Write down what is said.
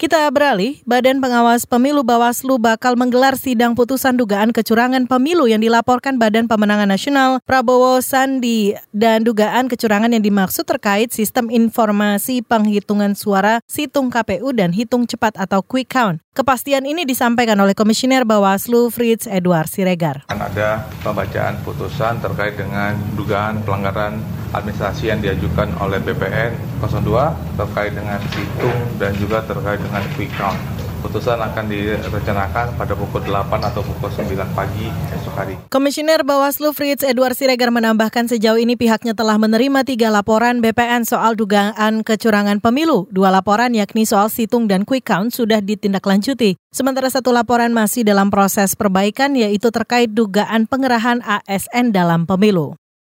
Kita beralih, Badan Pengawas Pemilu Bawaslu bakal menggelar sidang putusan dugaan kecurangan pemilu yang dilaporkan Badan Pemenangan Nasional Prabowo Sandi dan dugaan kecurangan yang dimaksud terkait sistem informasi penghitungan suara situng KPU dan hitung cepat atau quick count. Kepastian ini disampaikan oleh Komisioner Bawaslu Fritz Edward Siregar. Ada pembacaan putusan terkait dengan dugaan pelanggaran administrasi yang diajukan oleh BPN 02 terkait dengan situng dan juga terkait dengan quick count. Putusan akan direncanakan pada pukul 8 atau pukul 9 pagi esok hari. Komisioner Bawaslu Fritz Edward Siregar menambahkan sejauh ini pihaknya telah menerima tiga laporan BPN soal dugaan kecurangan pemilu. Dua laporan yakni soal situng dan quick count sudah ditindaklanjuti. Sementara satu laporan masih dalam proses perbaikan yaitu terkait dugaan pengerahan ASN dalam pemilu.